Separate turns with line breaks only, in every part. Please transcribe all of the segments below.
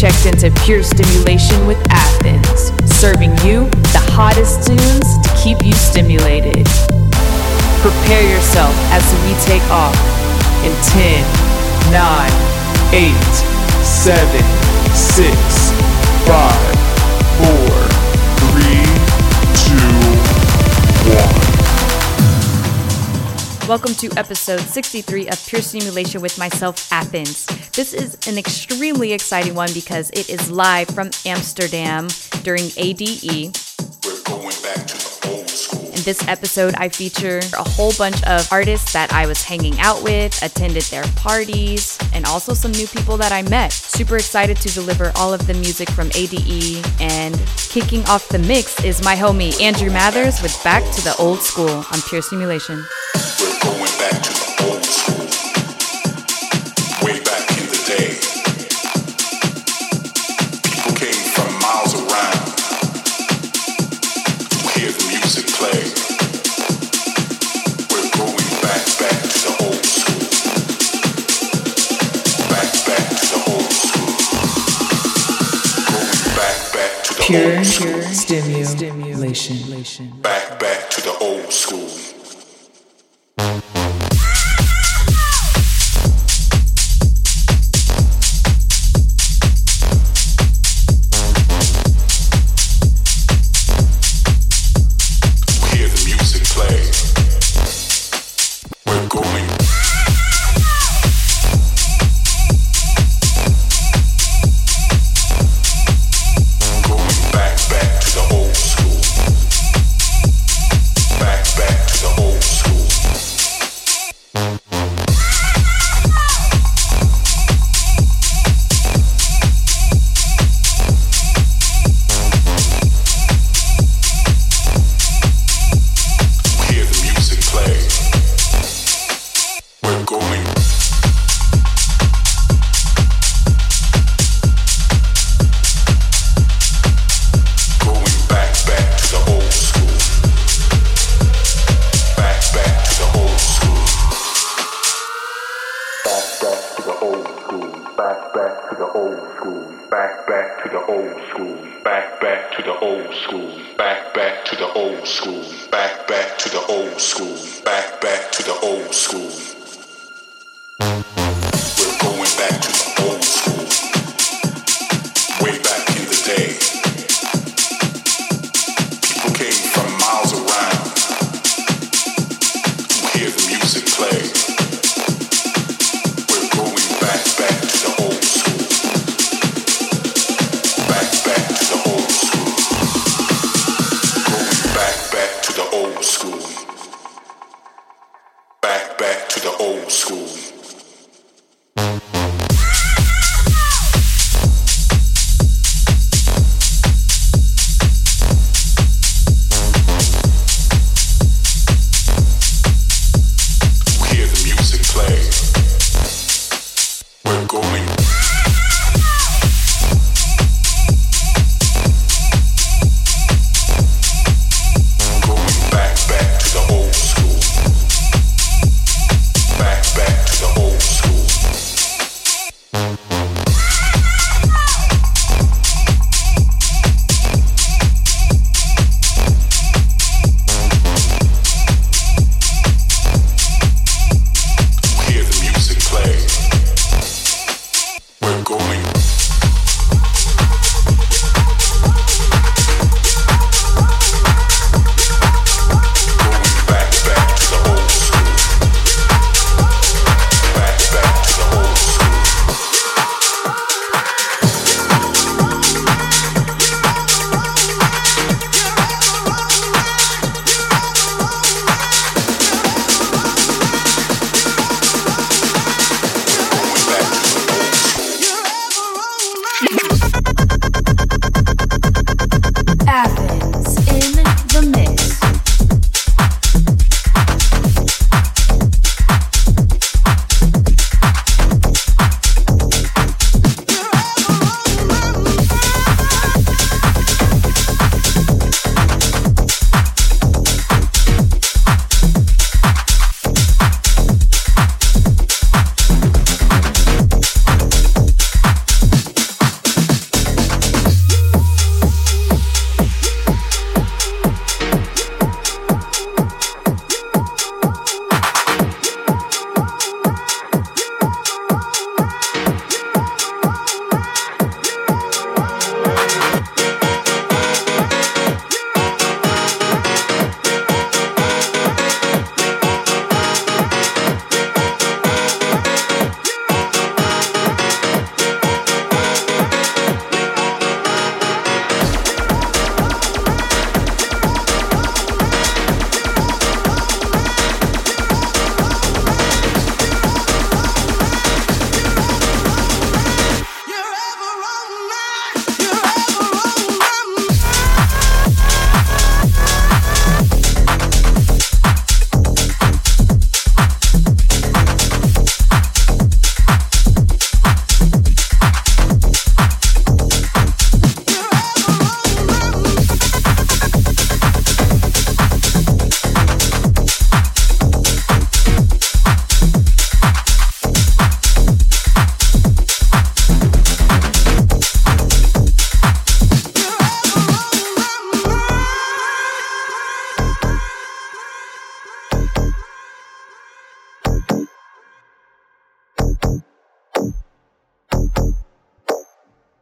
checked into Pure Stimulation with Athenz, serving you the hottest tunes to keep you stimulated. Prepare yourself as we take off in 10, 9, 8, 7, 6, 5, 4, 3, 2, 1. Welcome to episode 63 of Pure Stimulation with myself, Athenz. This is an extremely exciting one because it is live from Amsterdam during ADE.
We're going back to.
In this episode, I feature a whole bunch of artists that I was hanging out with, attended their parties, and also some new people that I met. Super excited to deliver all of the music from ADE. And kicking off the mix is my homie Andrew Mathers with Back to the Old School on Pure Stimulation.
We're going back to
Pure,
old
pure stimulation.
Back, back to the old school.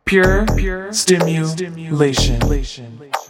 Pure, pure stimulation.
helicopter.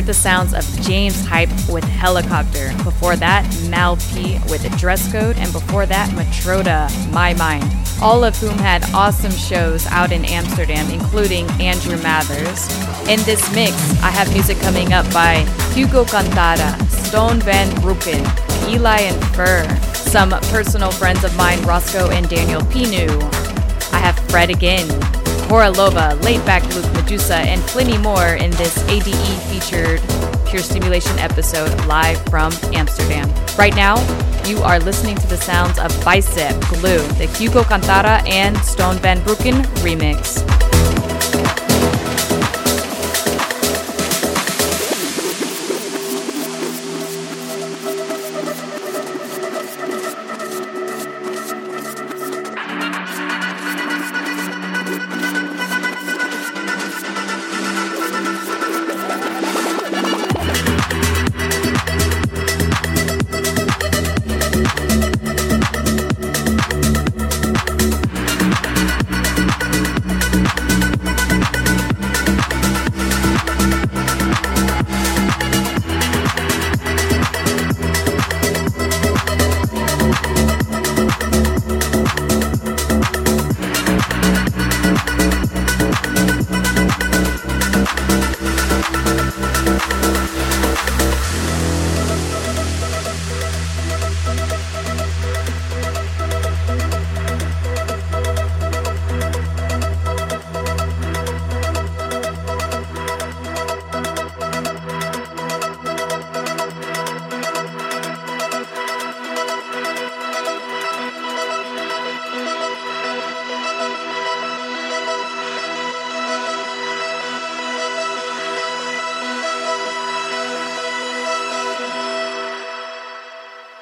Heard the sounds of James Hype with Helicopter. Before that, Mau P with Dress Code, and before that, Matroda, My Mind. All of whom had awesome shows out in Amsterdam, including Andrew Mathers. In this mix, I have music coming up by Hugo Cantarra, Stone Van Brooken, Eli and Fur, some personal friends of mine, Roscoe and Daniel Pinu. I have Fred again, Korolova, Laidback Luke Medusa, and plenty more in this ADE featured Pure Stimulation episode live from Amsterdam. Right now, you are listening to the sounds of Bicep, Glue, the Hugo Cantarra and Stone Van Brooken remix.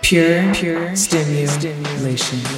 Pure, pure stimulation.
stimulation.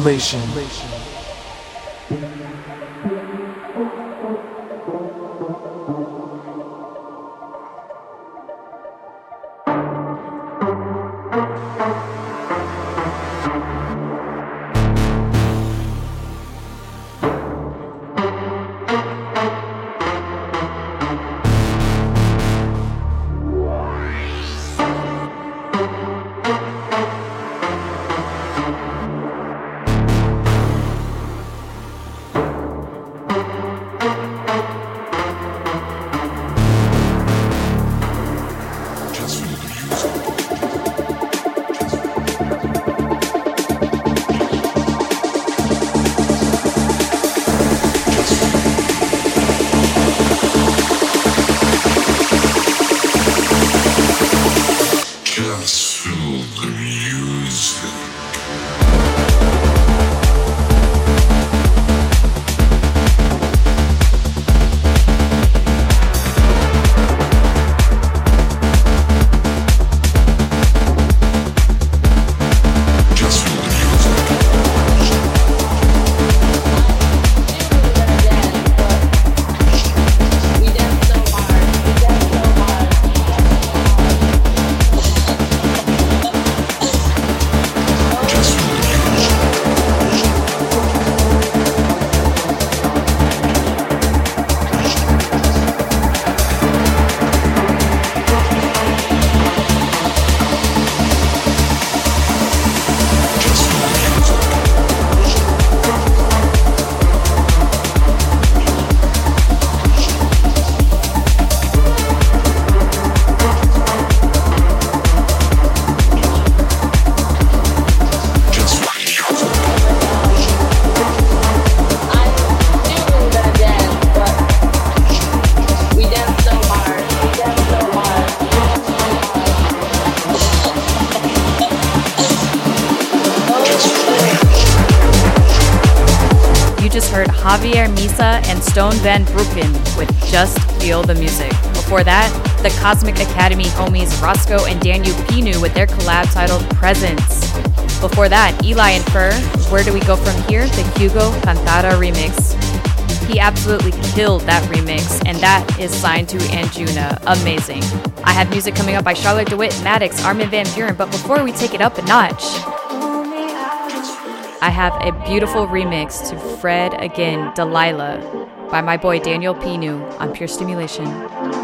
Relation.
Stone Van Brooken with Just Feel the Music. Before that, the Cosmic Academy homies Roscoe and Daniel Pinu with their collab titled Presence. Before that, Eli and Fur, Where Do We Go From Here? The Hugo Cantarra remix. He absolutely killed that remix, and that is signed to Anjuna. Amazing. I have music coming up by Charlotte DeWitt, Maddix, Armin Van Buuren, but before we take it up a notch, I have a beautiful remix to Fred Again, Delilah, by my boy Daniel Pinu on Pure Stimulation.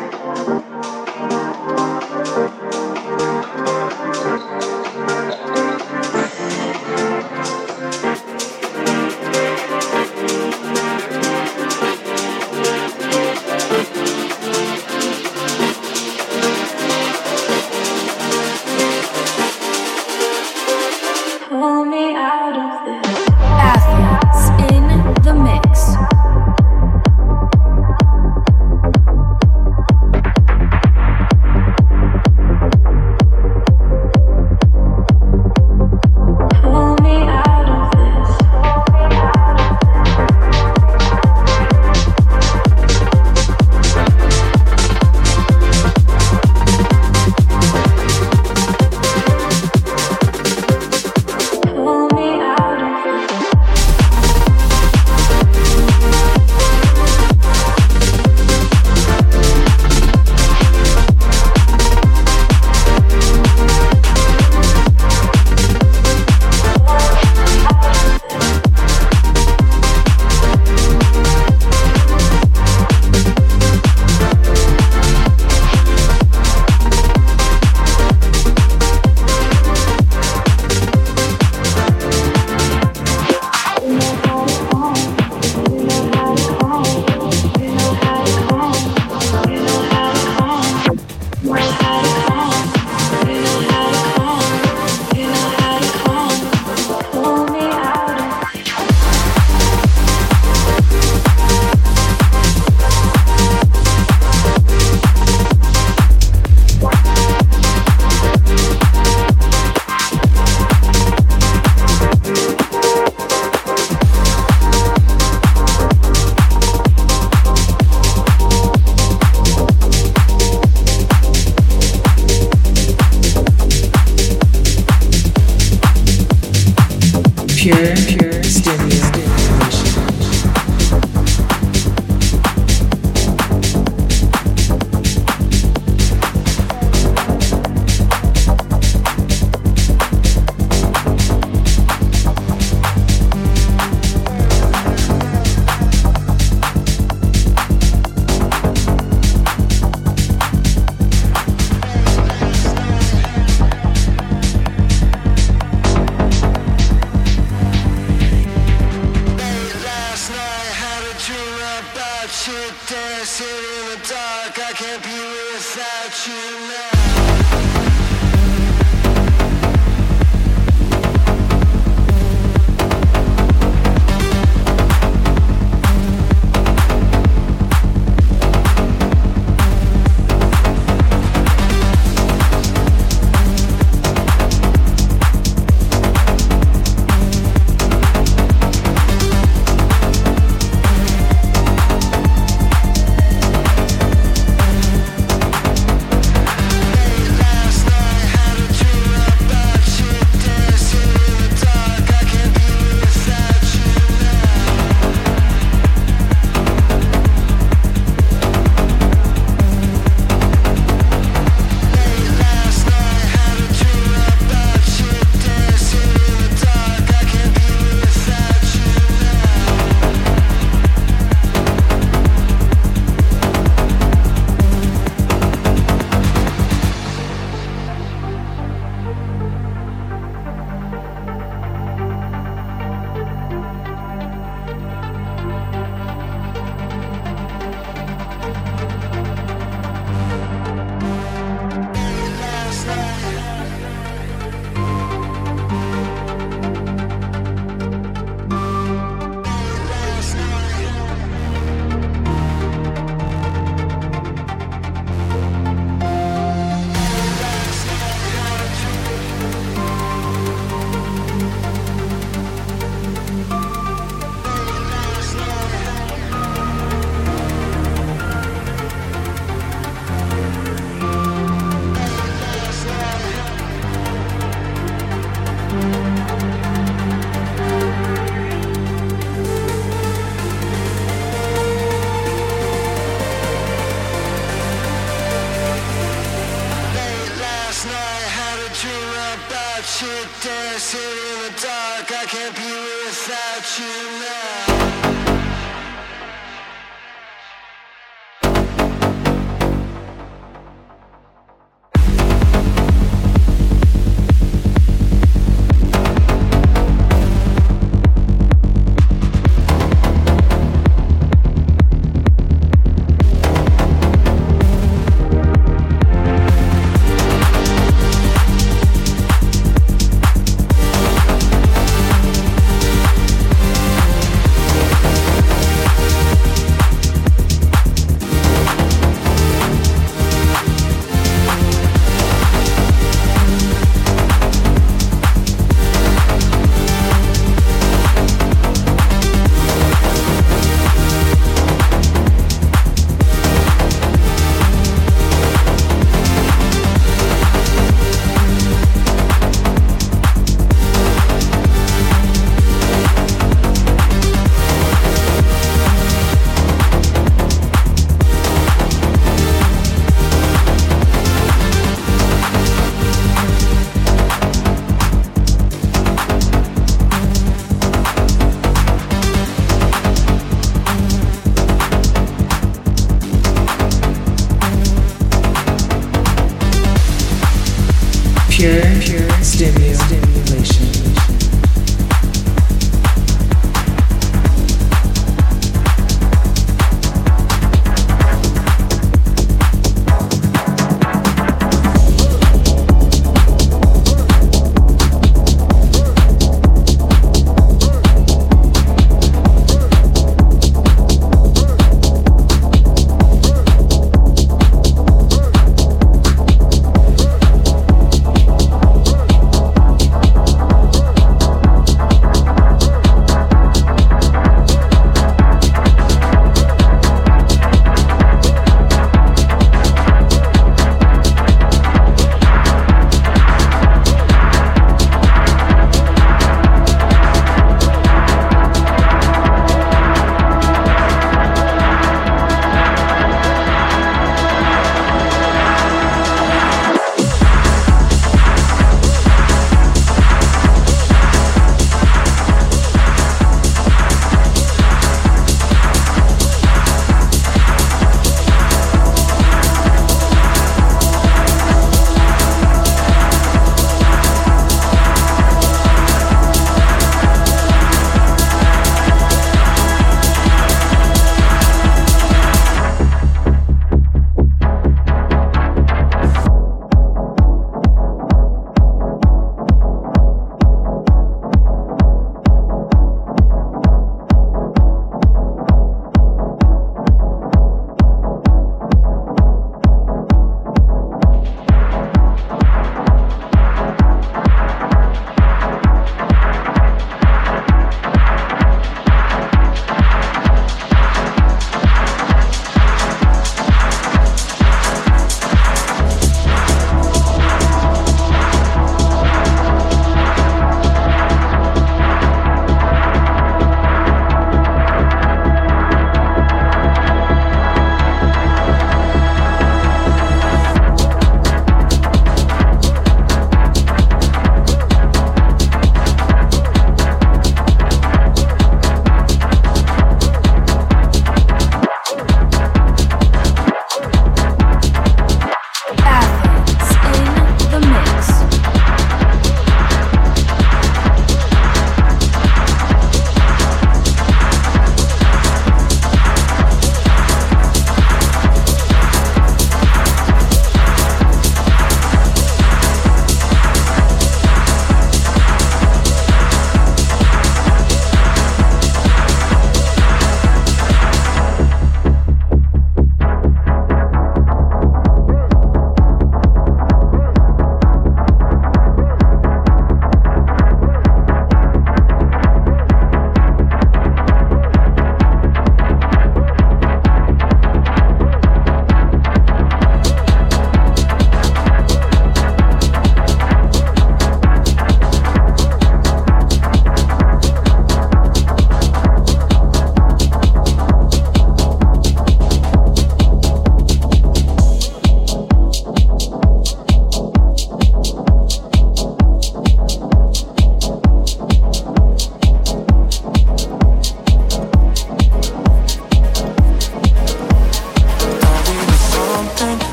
pure, pure.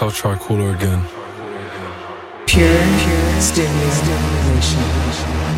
I'll try cooler again.
Pure, pure stimulation.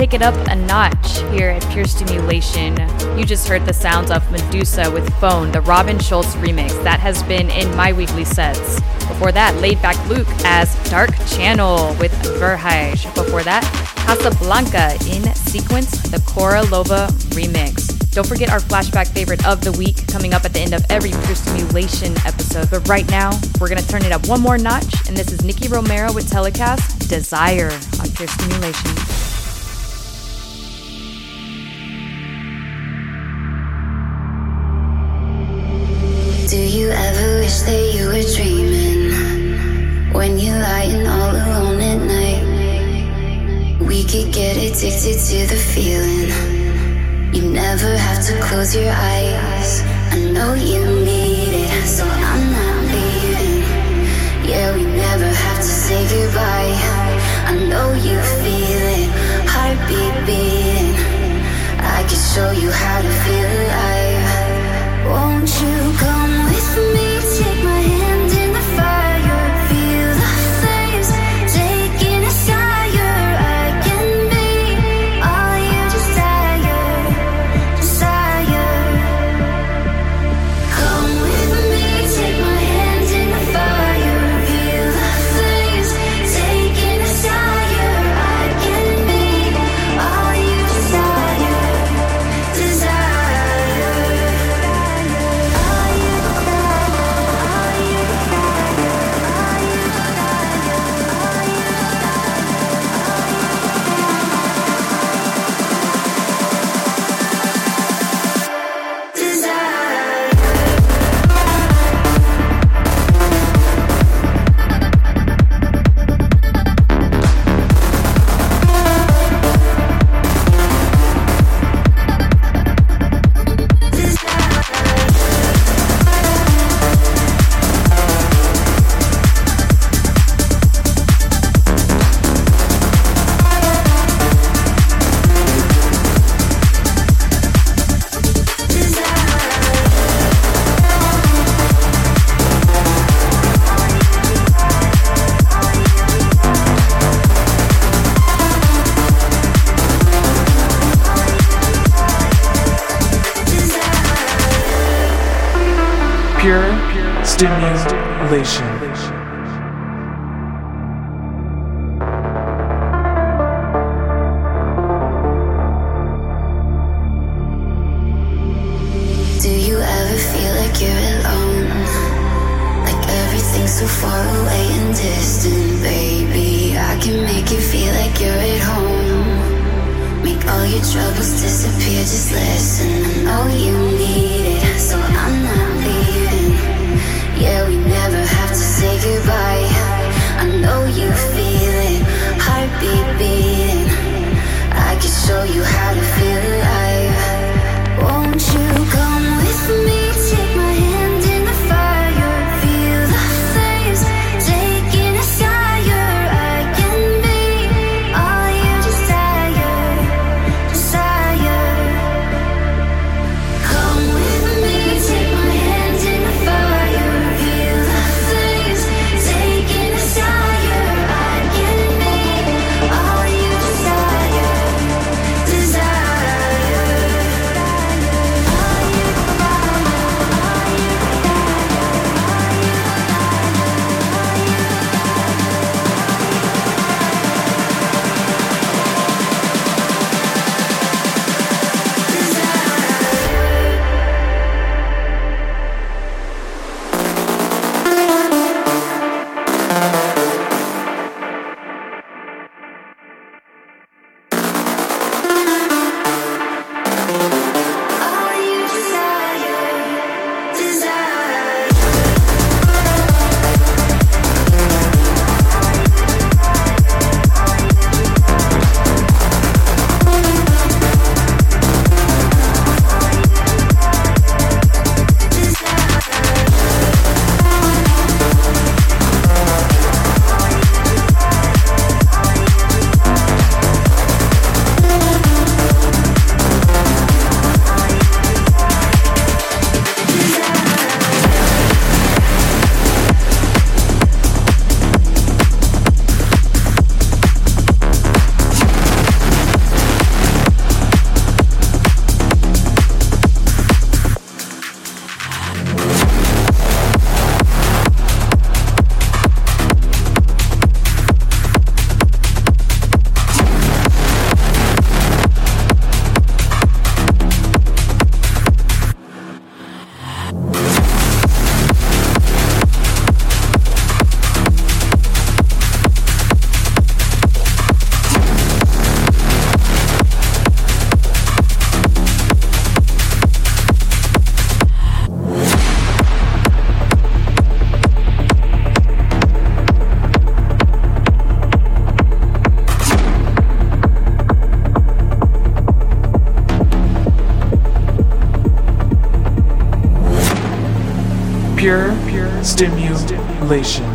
Take
it up a notch here at Pure Stimulation, you just heard the sounds of Medusa with Phone, the Robin Schulz remix that has been in my weekly sets. Before that, Laidback Luke as Dark Channel with Verheij. Before that, Casablanca in sequence, the Korolova remix. Don't forget our flashback favorite of the week coming up at the end of every Pure Stimulation episode. But right now, we're going to turn it up one more notch, and this is Nicky Romero with Telecast Desire on Pure Stimulation.
Could get addicted to the feeling. You never have to close your eyes. I know you need it, so I'm not leaving. Yeah, we never have to say goodbye. I know you feel it, heartbeat beating. I can show you how to feel alive. Won't you come with me? so far away and distant, baby. I can make you feel like you're at home. Make all your troubles disappear, just listen. I know you need. Infinite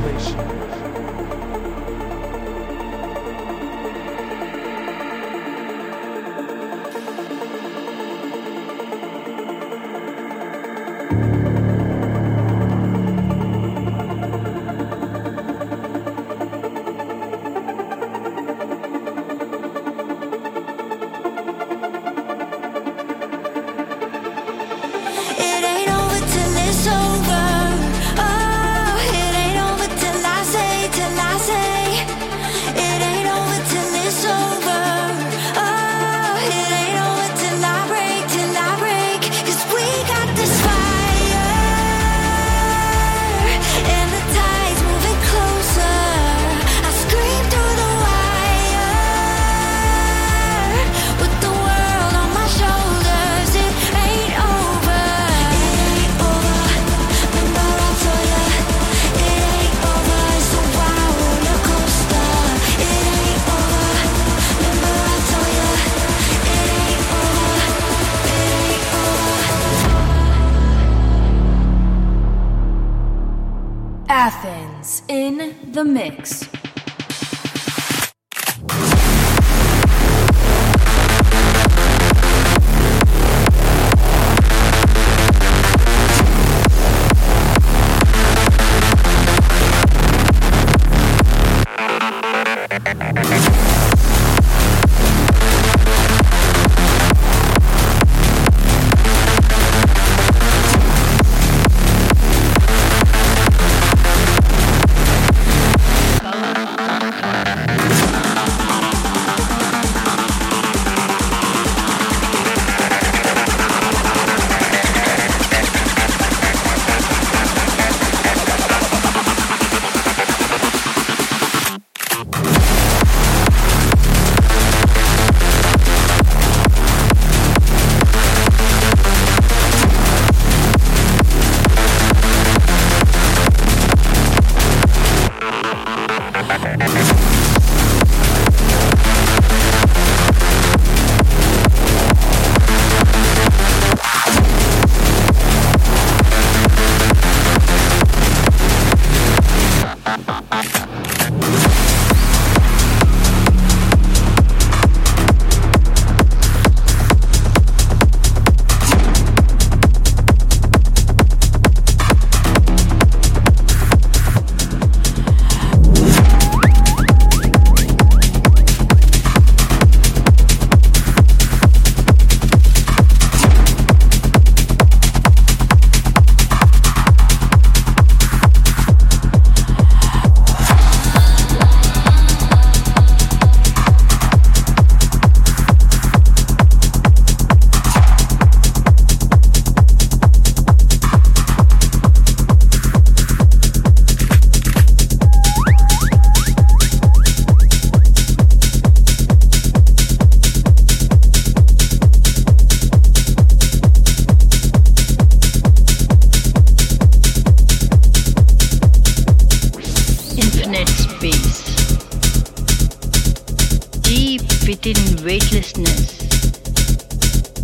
Within weightlessness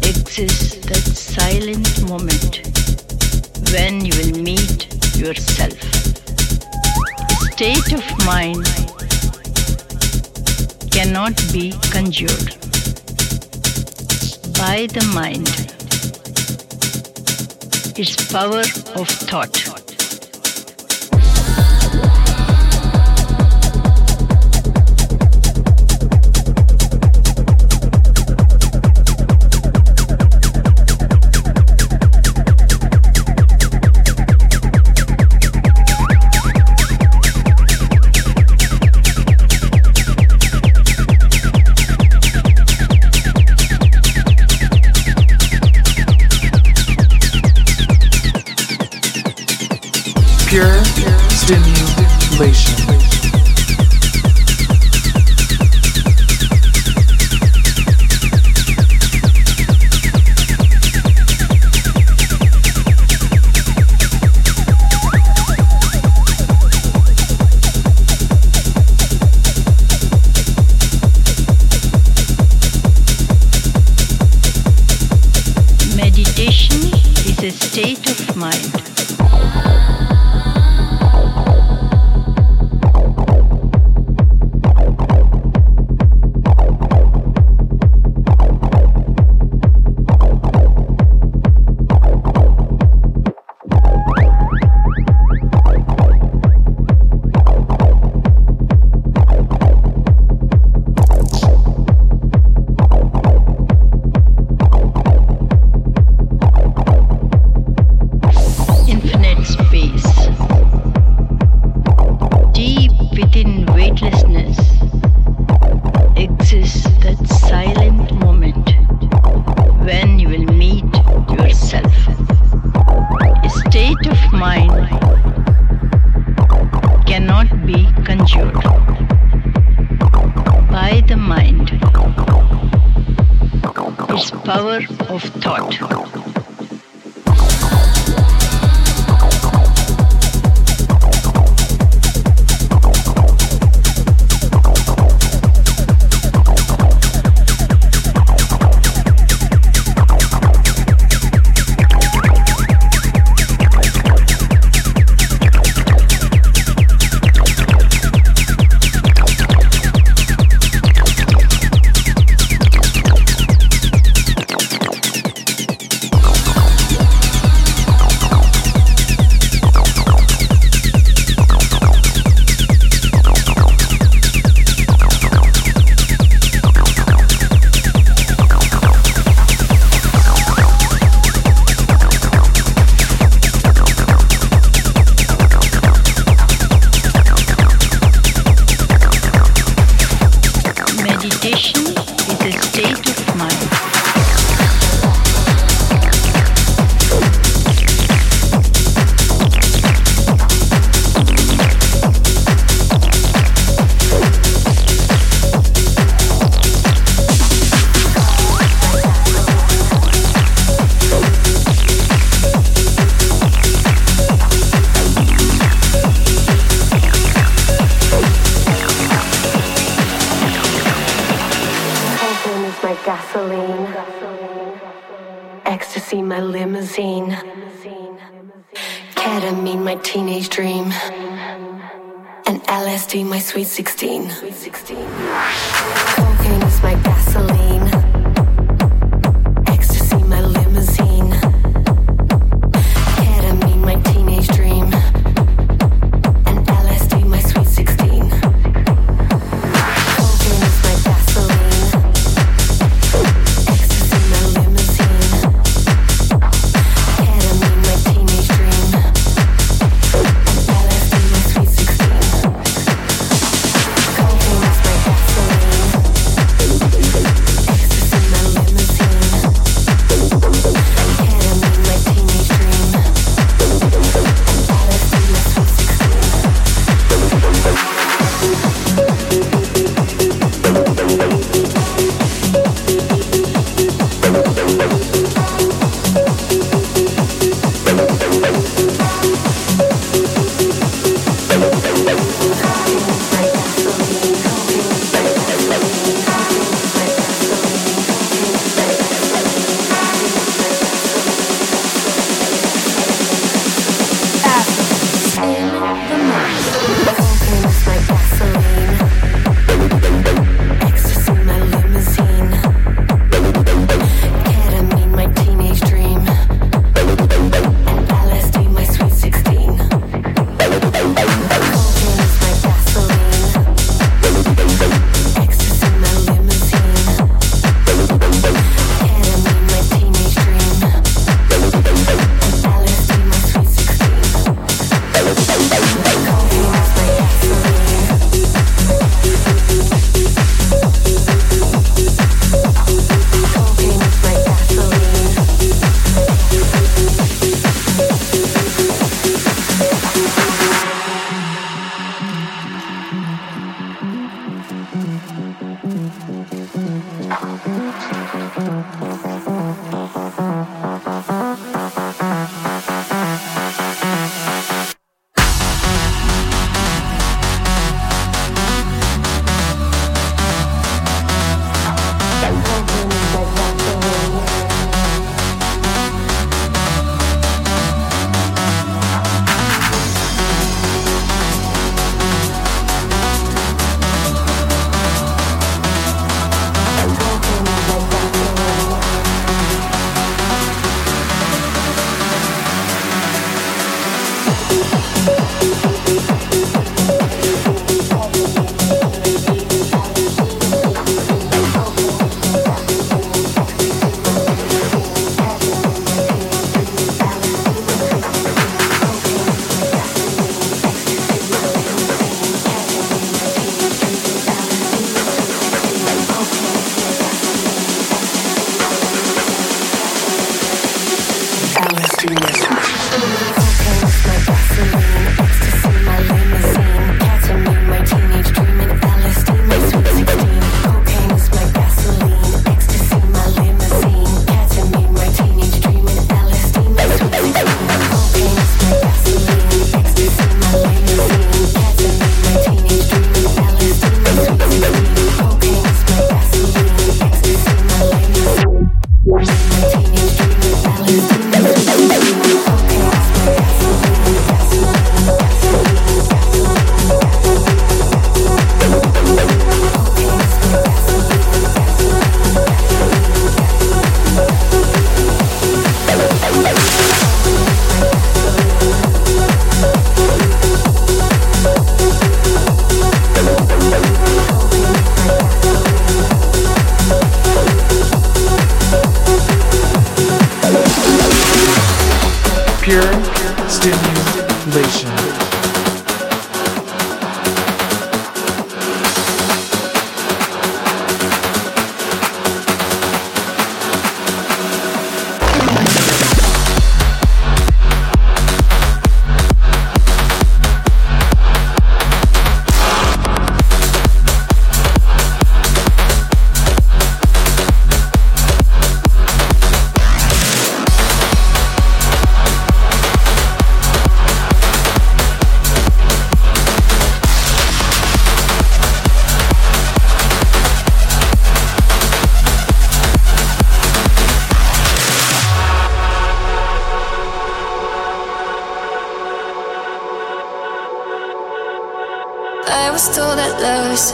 exists that silent moment when you will meet yourself. State of mind cannot be conjured by the mind.
Its power of thought. stimulation.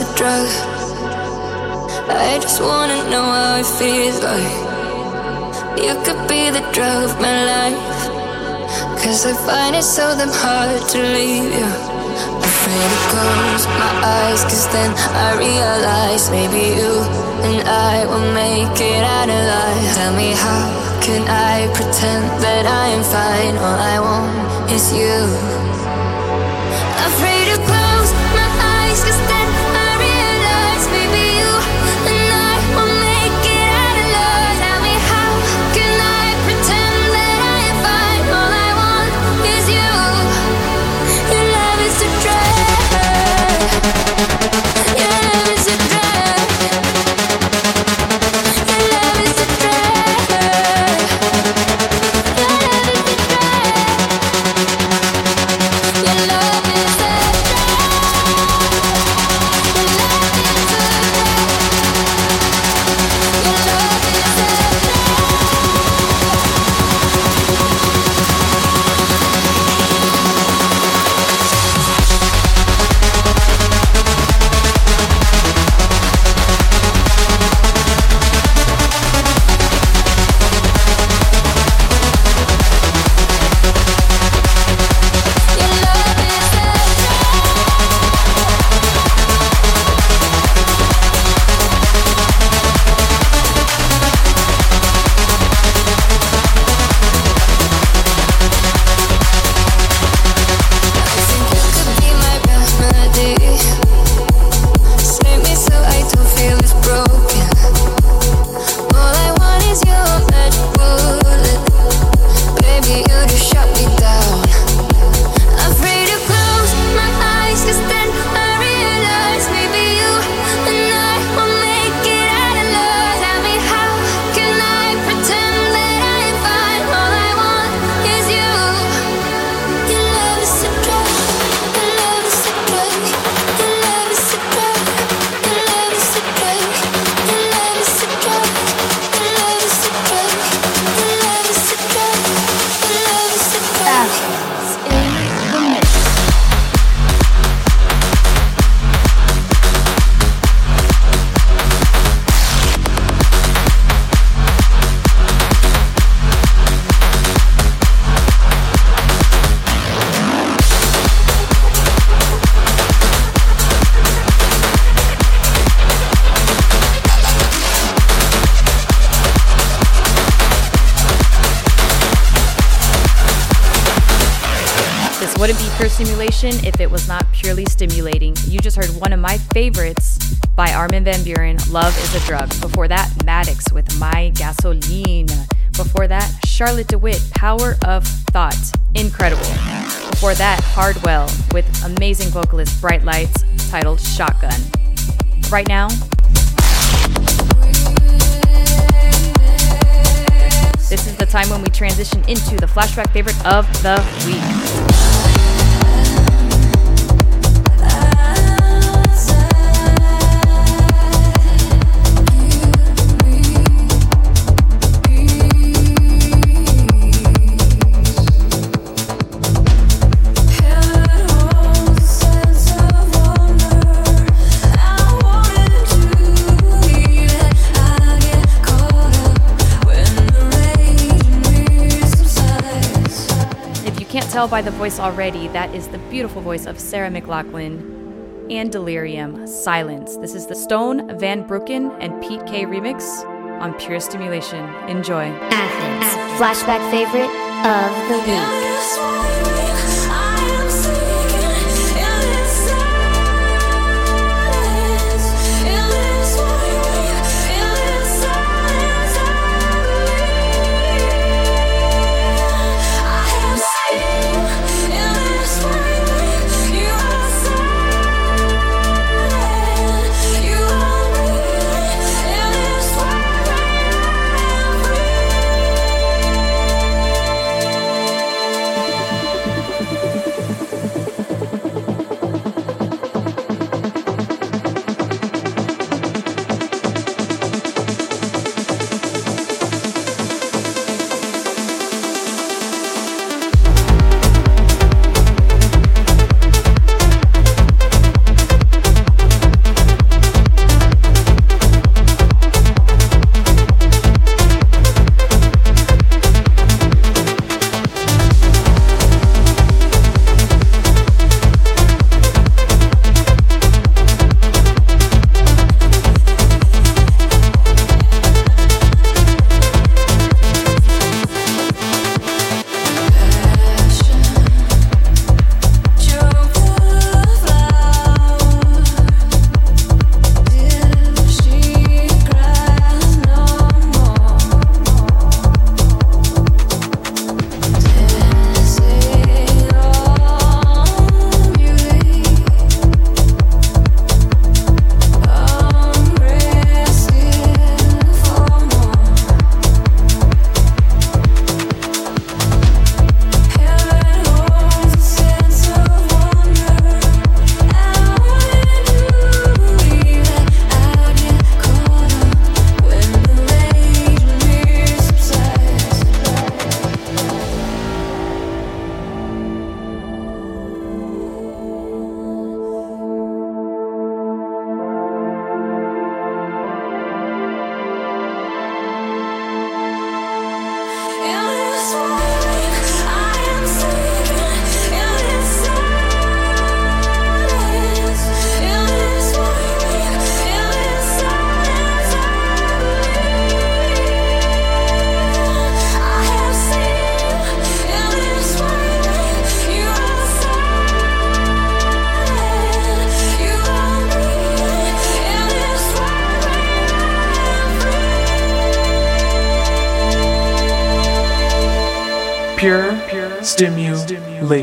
a drug. I just wanna know how it feels like. You could be the drug of my life. Cause I find
it
so damn hard to leave you. Afraid to close my eyes, cause then I realize maybe you and I will make it out alive. Tell me how can
I pretend that I am fine? All I want is you. Stimulating. You just heard one of my favorites by Armin van Buuren, Love is a Drug. Before that, Maddix with My Gasoline. Before that, Charlotte de Witte, Power of Thought. Incredible. Before that, Hardwell with amazing vocalist Bright Lights titled Shotgun. Right now, this is the time when we transition into the flashback favorite of the week. Can't tell by the voice already, that is the beautiful voice of Sarah McLachlan and Delerium Silence. This is the Stone Van Brooken and Pete K remix on Pure Stimulation. Enjoy.
Athenz. Flashback favorite of the week.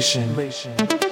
Stimulation.
That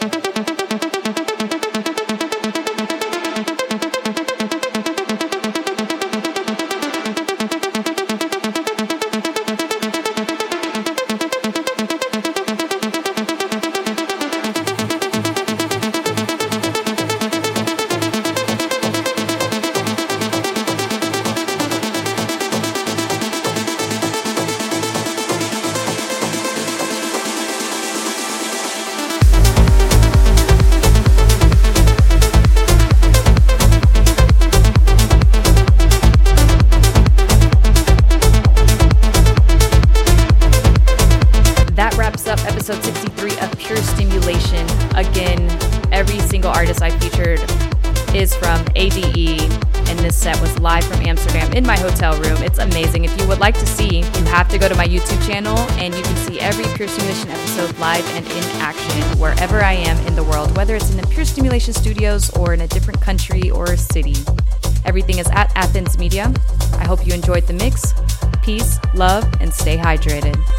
hydrated.